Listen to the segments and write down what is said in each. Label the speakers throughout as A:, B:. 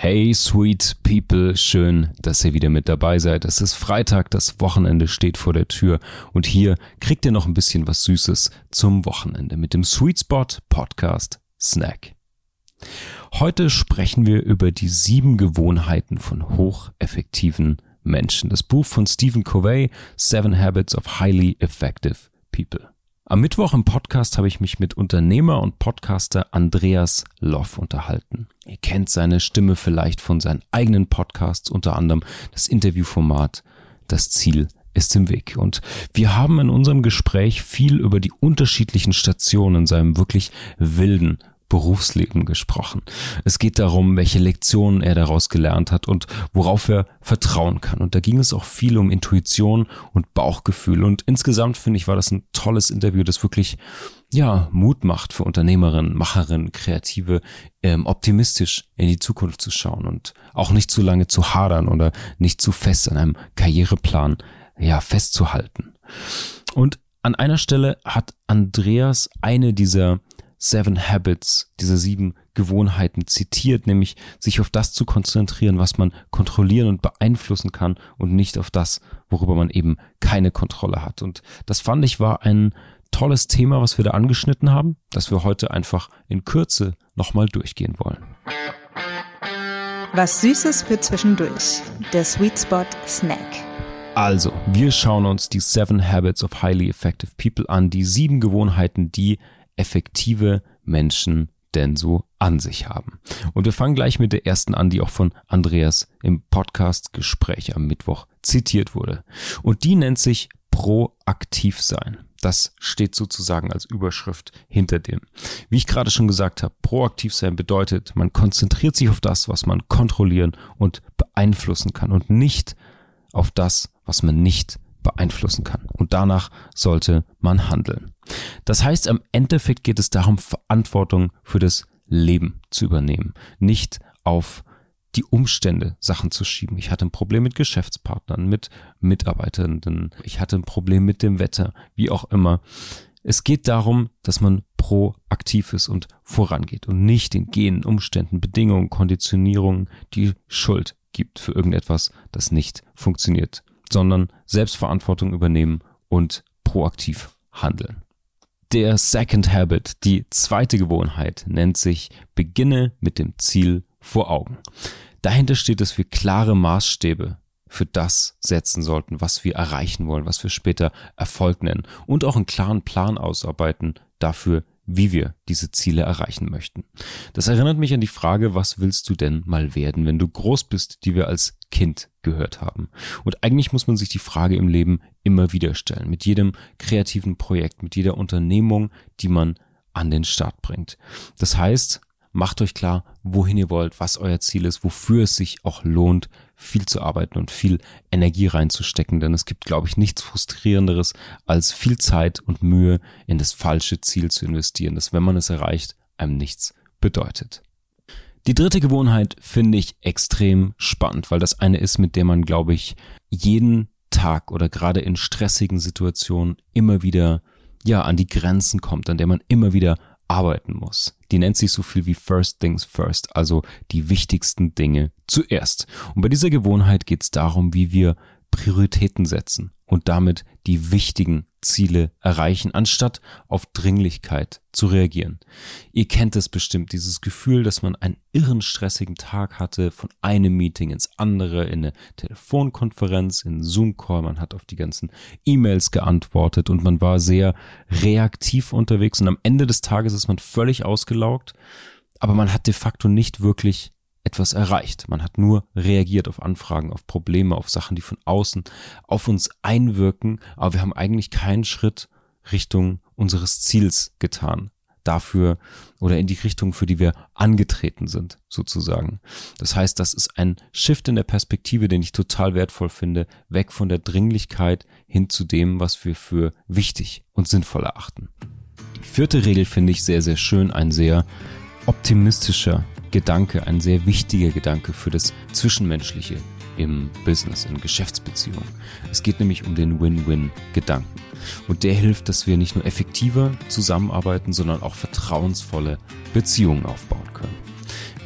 A: Hey, sweet people, schön, dass ihr wieder mit dabei seid. Es ist Freitag, das Wochenende steht vor der Tür und hier kriegt ihr noch ein bisschen was Süßes zum Wochenende mit dem Sweet Spot Podcast Snack. Heute sprechen wir über die sieben Gewohnheiten von hocheffektiven Menschen. Das Buch von Stephen Covey, Seven Habits of Highly Effective People. Am Mittwoch im Podcast habe ich mich mit Unternehmer und Podcaster Andreas Loff unterhalten. Ihr kennt seine Stimme vielleicht von seinen eigenen Podcasts, unter anderem das Interviewformat Das Ziel ist im Weg. Und wir haben in unserem Gespräch viel über die unterschiedlichen Stationen in seinem wirklich wilden Berufsleben gesprochen. Es geht darum, welche Lektionen er daraus gelernt hat und worauf er vertrauen kann. Und da ging es auch viel um Intuition und Bauchgefühl. Und insgesamt finde ich, war das ein tolles Interview, das wirklich, ja, Mut macht für Unternehmerinnen, Macherinnen, Kreative, ähm, optimistisch in die Zukunft zu schauen und auch nicht zu lange zu hadern oder nicht zu fest an einem Karriereplan, ja, festzuhalten. Und an einer Stelle hat Andreas eine dieser Seven Habits, diese sieben Gewohnheiten zitiert, nämlich sich auf das zu konzentrieren, was man kontrollieren und beeinflussen kann und nicht auf das, worüber man eben keine Kontrolle hat. Und das fand ich war ein tolles Thema, was wir da angeschnitten haben, das wir heute einfach in Kürze nochmal durchgehen wollen.
B: Was Süßes für zwischendurch. Der Sweet Spot Snack.
A: Also, wir schauen uns die Seven Habits of Highly Effective People an, die sieben Gewohnheiten, die effektive Menschen denn so an sich haben. Und wir fangen gleich mit der ersten an, die auch von Andreas im Podcast Gespräch am Mittwoch zitiert wurde. Und die nennt sich proaktiv sein. Das steht sozusagen als Überschrift hinter dem. Wie ich gerade schon gesagt habe, proaktiv sein bedeutet, man konzentriert sich auf das, was man kontrollieren und beeinflussen kann und nicht auf das, was man nicht beeinflussen kann. Und danach sollte man handeln. Das heißt, am Endeffekt geht es darum, Verantwortung für das Leben zu übernehmen, nicht auf die Umstände Sachen zu schieben. Ich hatte ein Problem mit Geschäftspartnern, mit Mitarbeitenden, ich hatte ein Problem mit dem Wetter, wie auch immer. Es geht darum, dass man proaktiv ist und vorangeht und nicht den Genen, Umständen, Bedingungen, Konditionierungen die Schuld gibt für irgendetwas, das nicht funktioniert, sondern Selbstverantwortung übernehmen und proaktiv handeln. Der Second Habit, die zweite Gewohnheit, nennt sich Beginne mit dem Ziel vor Augen. Dahinter steht, dass wir klare Maßstäbe für das setzen sollten, was wir erreichen wollen, was wir später Erfolg nennen und auch einen klaren Plan ausarbeiten dafür, wie wir diese Ziele erreichen möchten. Das erinnert mich an die Frage, was willst du denn mal werden, wenn du groß bist, die wir als Kind gehört haben. Und eigentlich muss man sich die Frage im Leben immer wieder stellen, mit jedem kreativen Projekt, mit jeder Unternehmung, die man an den Start bringt. Das heißt, macht euch klar, wohin ihr wollt, was euer Ziel ist, wofür es sich auch lohnt, viel zu arbeiten und viel Energie reinzustecken, denn es gibt, glaube ich, nichts frustrierenderes, als viel Zeit und Mühe in das falsche Ziel zu investieren, das, wenn man es erreicht, einem nichts bedeutet. Die dritte Gewohnheit finde ich extrem spannend, weil das eine ist, mit der man, glaube ich, jeden Tag oder gerade in stressigen Situationen immer wieder ja an die Grenzen kommt, an der man immer wieder arbeiten muss. Die nennt sich so viel wie First Things First, also die wichtigsten Dinge zuerst. Und bei dieser Gewohnheit geht es darum, wie wir Prioritäten setzen und damit die wichtigen Ziele erreichen, anstatt auf Dringlichkeit zu reagieren. Ihr kennt es bestimmt, dieses Gefühl, dass man einen irren stressigen Tag hatte, von einem Meeting ins andere, in eine Telefonkonferenz, in Zoom-Call, man hat auf die ganzen E-Mails geantwortet und man war sehr reaktiv unterwegs und am Ende des Tages ist man völlig ausgelaugt, aber man hat de facto nicht wirklich etwas erreicht. Man hat nur reagiert auf Anfragen, auf Probleme, auf Sachen, die von außen auf uns einwirken, aber wir haben eigentlich keinen Schritt Richtung unseres Ziels getan. Dafür oder in die Richtung, für die wir angetreten sind, sozusagen. Das heißt, das ist ein Shift in der Perspektive, den ich total wertvoll finde, weg von der Dringlichkeit hin zu dem, was wir für wichtig und sinnvoll erachten. Die vierte Regel finde ich sehr, sehr schön, ein sehr optimistischer Gedanke, ein sehr wichtiger Gedanke für das Zwischenmenschliche im Business, in Geschäftsbeziehungen. Es geht nämlich um den Win-Win-Gedanken. Und der hilft, dass wir nicht nur effektiver zusammenarbeiten, sondern auch vertrauensvolle Beziehungen aufbauen können.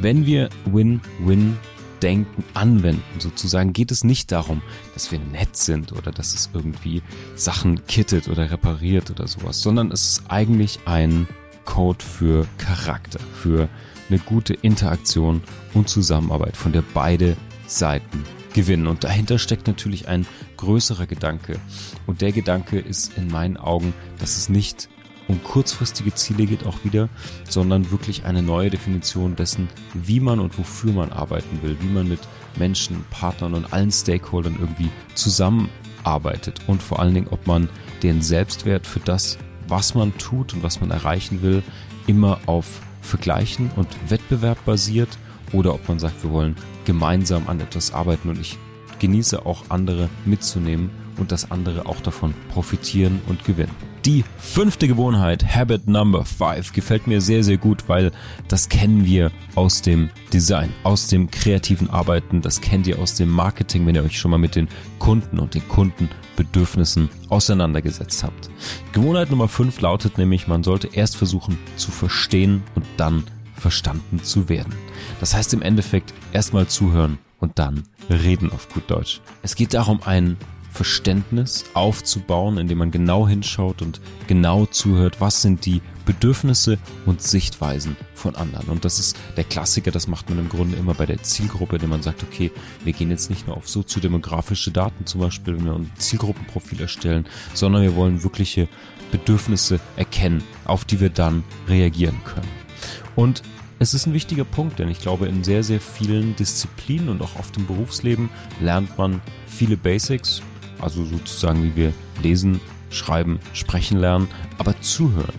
A: Wenn wir Win-Win denken, anwenden, sozusagen, geht es nicht darum, dass wir nett sind oder dass es irgendwie Sachen kittet oder repariert oder sowas, sondern es ist eigentlich ein Code für Charakter, für eine gute Interaktion und Zusammenarbeit, von der beide Seiten gewinnen. Und dahinter steckt natürlich ein größerer Gedanke. Und der Gedanke ist in meinen Augen, dass es nicht um kurzfristige Ziele geht auch wieder, sondern wirklich eine neue Definition dessen, wie man und wofür man arbeiten will, wie man mit Menschen, Partnern und allen Stakeholdern irgendwie zusammenarbeitet und vor allen Dingen, ob man den Selbstwert für das, was man tut und was man erreichen will, immer auf Vergleichen und Wettbewerb basiert oder ob man sagt, wir wollen gemeinsam an etwas arbeiten und ich genieße auch andere mitzunehmen und dass andere auch davon profitieren und gewinnen. Die fünfte Gewohnheit, Habit Number 5, gefällt mir sehr, sehr gut, weil das kennen wir aus dem Design, aus dem kreativen Arbeiten, das kennt ihr aus dem Marketing, wenn ihr euch schon mal mit den Kunden und den Kundenbedürfnissen auseinandergesetzt habt. Gewohnheit Nummer 5 lautet nämlich, man sollte erst versuchen zu verstehen und dann verstanden zu werden. Das heißt im Endeffekt erstmal zuhören und dann reden auf gut Deutsch. Es geht darum, ein Verständnis aufzubauen, indem man genau hinschaut und genau zuhört, was sind die Bedürfnisse und Sichtweisen von anderen. Und das ist der Klassiker, das macht man im Grunde immer bei der Zielgruppe, indem man sagt, okay, wir gehen jetzt nicht nur auf soziodemografische Daten zum Beispiel, wenn wir ein Zielgruppenprofil erstellen, sondern wir wollen wirkliche Bedürfnisse erkennen, auf die wir dann reagieren können. Und es ist ein wichtiger Punkt, denn ich glaube, in sehr, sehr vielen Disziplinen und auch oft im Berufsleben lernt man viele Basics, also sozusagen wie wir lesen, schreiben, sprechen lernen, aber zuhören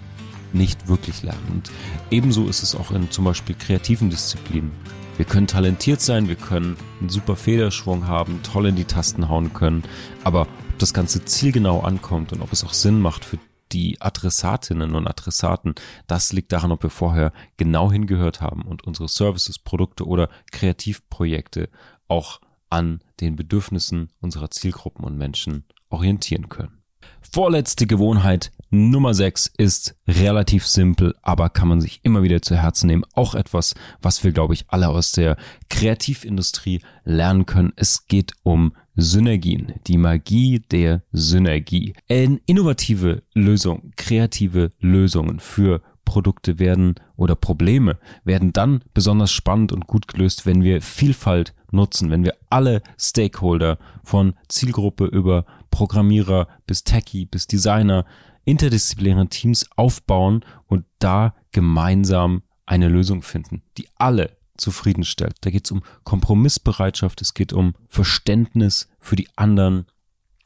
A: nicht wirklich lernen. Und ebenso ist es auch in zum Beispiel kreativen Disziplinen. Wir können talentiert sein, wir können einen super Federschwung haben, toll in die Tasten hauen können, aber ob das Ganze zielgenau ankommt und ob es auch Sinn macht für die Adressatinnen und Adressaten, das liegt daran, ob wir vorher genau hingehört haben und unsere Services, Produkte oder Kreativprojekte auch an den Bedürfnissen unserer Zielgruppen und Menschen orientieren können. Vorletzte Gewohnheit Nummer 6 ist relativ simpel, aber kann man sich immer wieder zu Herzen nehmen. Auch etwas, was wir, glaube ich, alle aus der Kreativindustrie lernen können. Es geht um Synergien, die Magie der Synergie. Innovative Lösung, kreative Lösungen für Produkte werden oder Probleme werden dann besonders spannend und gut gelöst, wenn wir Vielfalt nutzen, wenn wir alle Stakeholder von Zielgruppe über Programmierer bis Techie bis Designer interdisziplinäre Teams aufbauen und da gemeinsam eine Lösung finden, die alle zufriedenstellt. Da geht es um Kompromissbereitschaft, es geht um Verständnis für die anderen,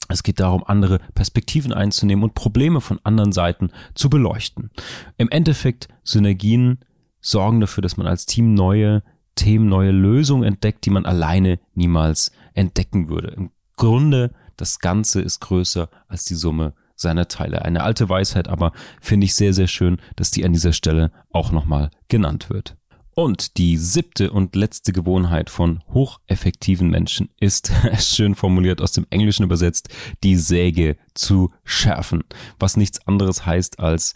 A: es geht darum, andere Perspektiven einzunehmen und Probleme von anderen Seiten zu beleuchten. Im Endeffekt, Synergien sorgen dafür, dass man als Team neue Themen, neue Lösungen entdeckt, die man alleine niemals entdecken würde. Im Grunde, das Ganze ist größer als die Summe seiner Teile. Eine alte Weisheit, aber finde ich sehr, sehr schön, dass die an dieser Stelle auch nochmal genannt wird. Und die siebte und letzte Gewohnheit von hocheffektiven Menschen ist, schön formuliert aus dem Englischen übersetzt, die Säge zu schärfen. Was nichts anderes heißt als,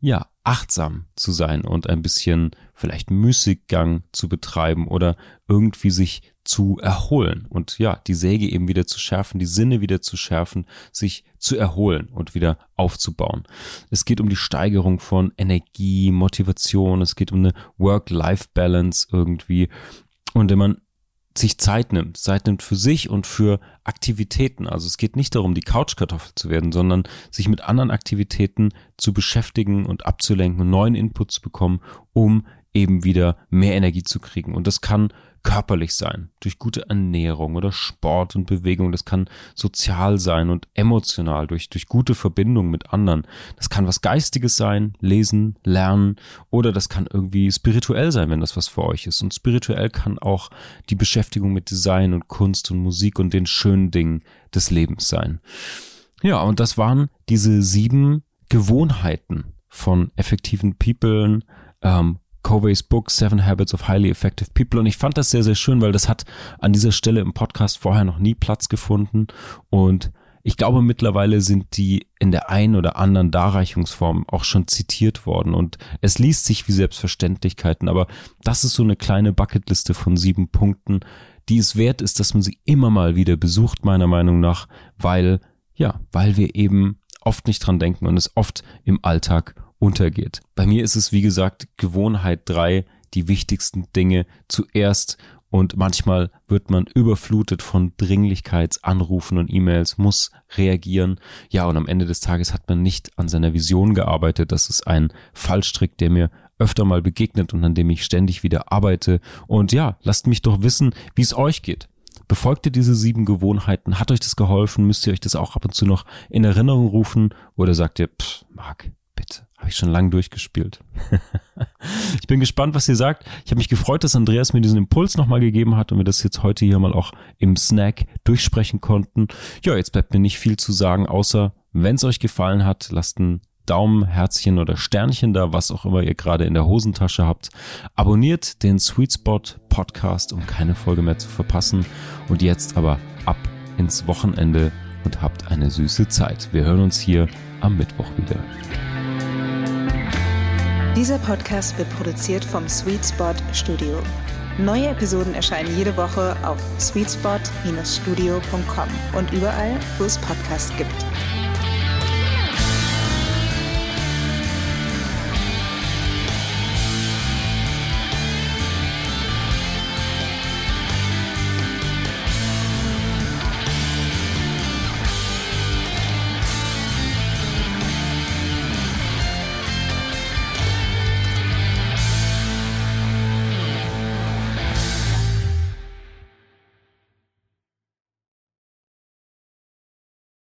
A: ja, achtsam zu sein und ein bisschen vielleicht Müßiggang zu betreiben oder irgendwie sich zu erholen und ja, die Säge eben wieder zu schärfen, die Sinne wieder zu schärfen, sich zu erholen und wieder aufzubauen. Es geht um die Steigerung von Energie, Motivation, es geht um eine Work-Life-Balance irgendwie. Und wenn man sich Zeit nimmt, Zeit nimmt für sich und für Aktivitäten. Also es geht nicht darum, die Couchkartoffel zu werden, sondern sich mit anderen Aktivitäten zu beschäftigen und abzulenken neuen Input zu bekommen, um eben wieder mehr Energie zu kriegen. Und das kann körperlich sein, durch gute Ernährung oder Sport und Bewegung. Das kann sozial sein und emotional, durch, durch gute Verbindung mit anderen. Das kann was Geistiges sein, lesen, lernen oder das kann irgendwie spirituell sein, wenn das was für euch ist. Und spirituell kann auch die Beschäftigung mit Design und Kunst und Musik und den schönen Dingen des Lebens sein. Ja, und das waren diese sieben Gewohnheiten von effektiven People, ähm, Coveys Book Seven Habits of Highly Effective People. Und ich fand das sehr, sehr schön, weil das hat an dieser Stelle im Podcast vorher noch nie Platz gefunden. Und ich glaube, mittlerweile sind die in der einen oder anderen Darreichungsform auch schon zitiert worden. Und es liest sich wie Selbstverständlichkeiten, aber das ist so eine kleine Bucketliste von sieben Punkten, die es wert ist, dass man sie immer mal wieder besucht, meiner Meinung nach, weil, ja, weil wir eben oft nicht dran denken und es oft im Alltag untergeht. Bei mir ist es, wie gesagt, Gewohnheit drei, die wichtigsten Dinge zuerst und manchmal wird man überflutet von Dringlichkeitsanrufen und E-Mails, muss reagieren. Ja, und am Ende des Tages hat man nicht an seiner Vision gearbeitet. Das ist ein Fallstrick, der mir öfter mal begegnet und an dem ich ständig wieder arbeite. Und ja, lasst mich doch wissen, wie es euch geht. Befolgt ihr diese sieben Gewohnheiten? Hat euch das geholfen? Müsst ihr euch das auch ab und zu noch in Erinnerung rufen? Oder sagt ihr, pff, Marc, habe ich schon lange durchgespielt. ich bin gespannt, was ihr sagt. Ich habe mich gefreut, dass Andreas mir diesen Impuls nochmal gegeben hat und wir das jetzt heute hier mal auch im Snack durchsprechen konnten. Ja, jetzt bleibt mir nicht viel zu sagen, außer wenn es euch gefallen hat, lasst ein Daumen, Herzchen oder Sternchen da, was auch immer ihr gerade in der Hosentasche habt. Abonniert den Sweet Spot Podcast, um keine Folge mehr zu verpassen. Und jetzt aber ab ins Wochenende und habt eine süße Zeit. Wir hören uns hier am Mittwoch wieder.
B: Dieser Podcast wird produziert vom Sweet Spot Studio. Neue Episoden erscheinen jede Woche auf sweetspot-studio.com und überall, wo es Podcasts gibt.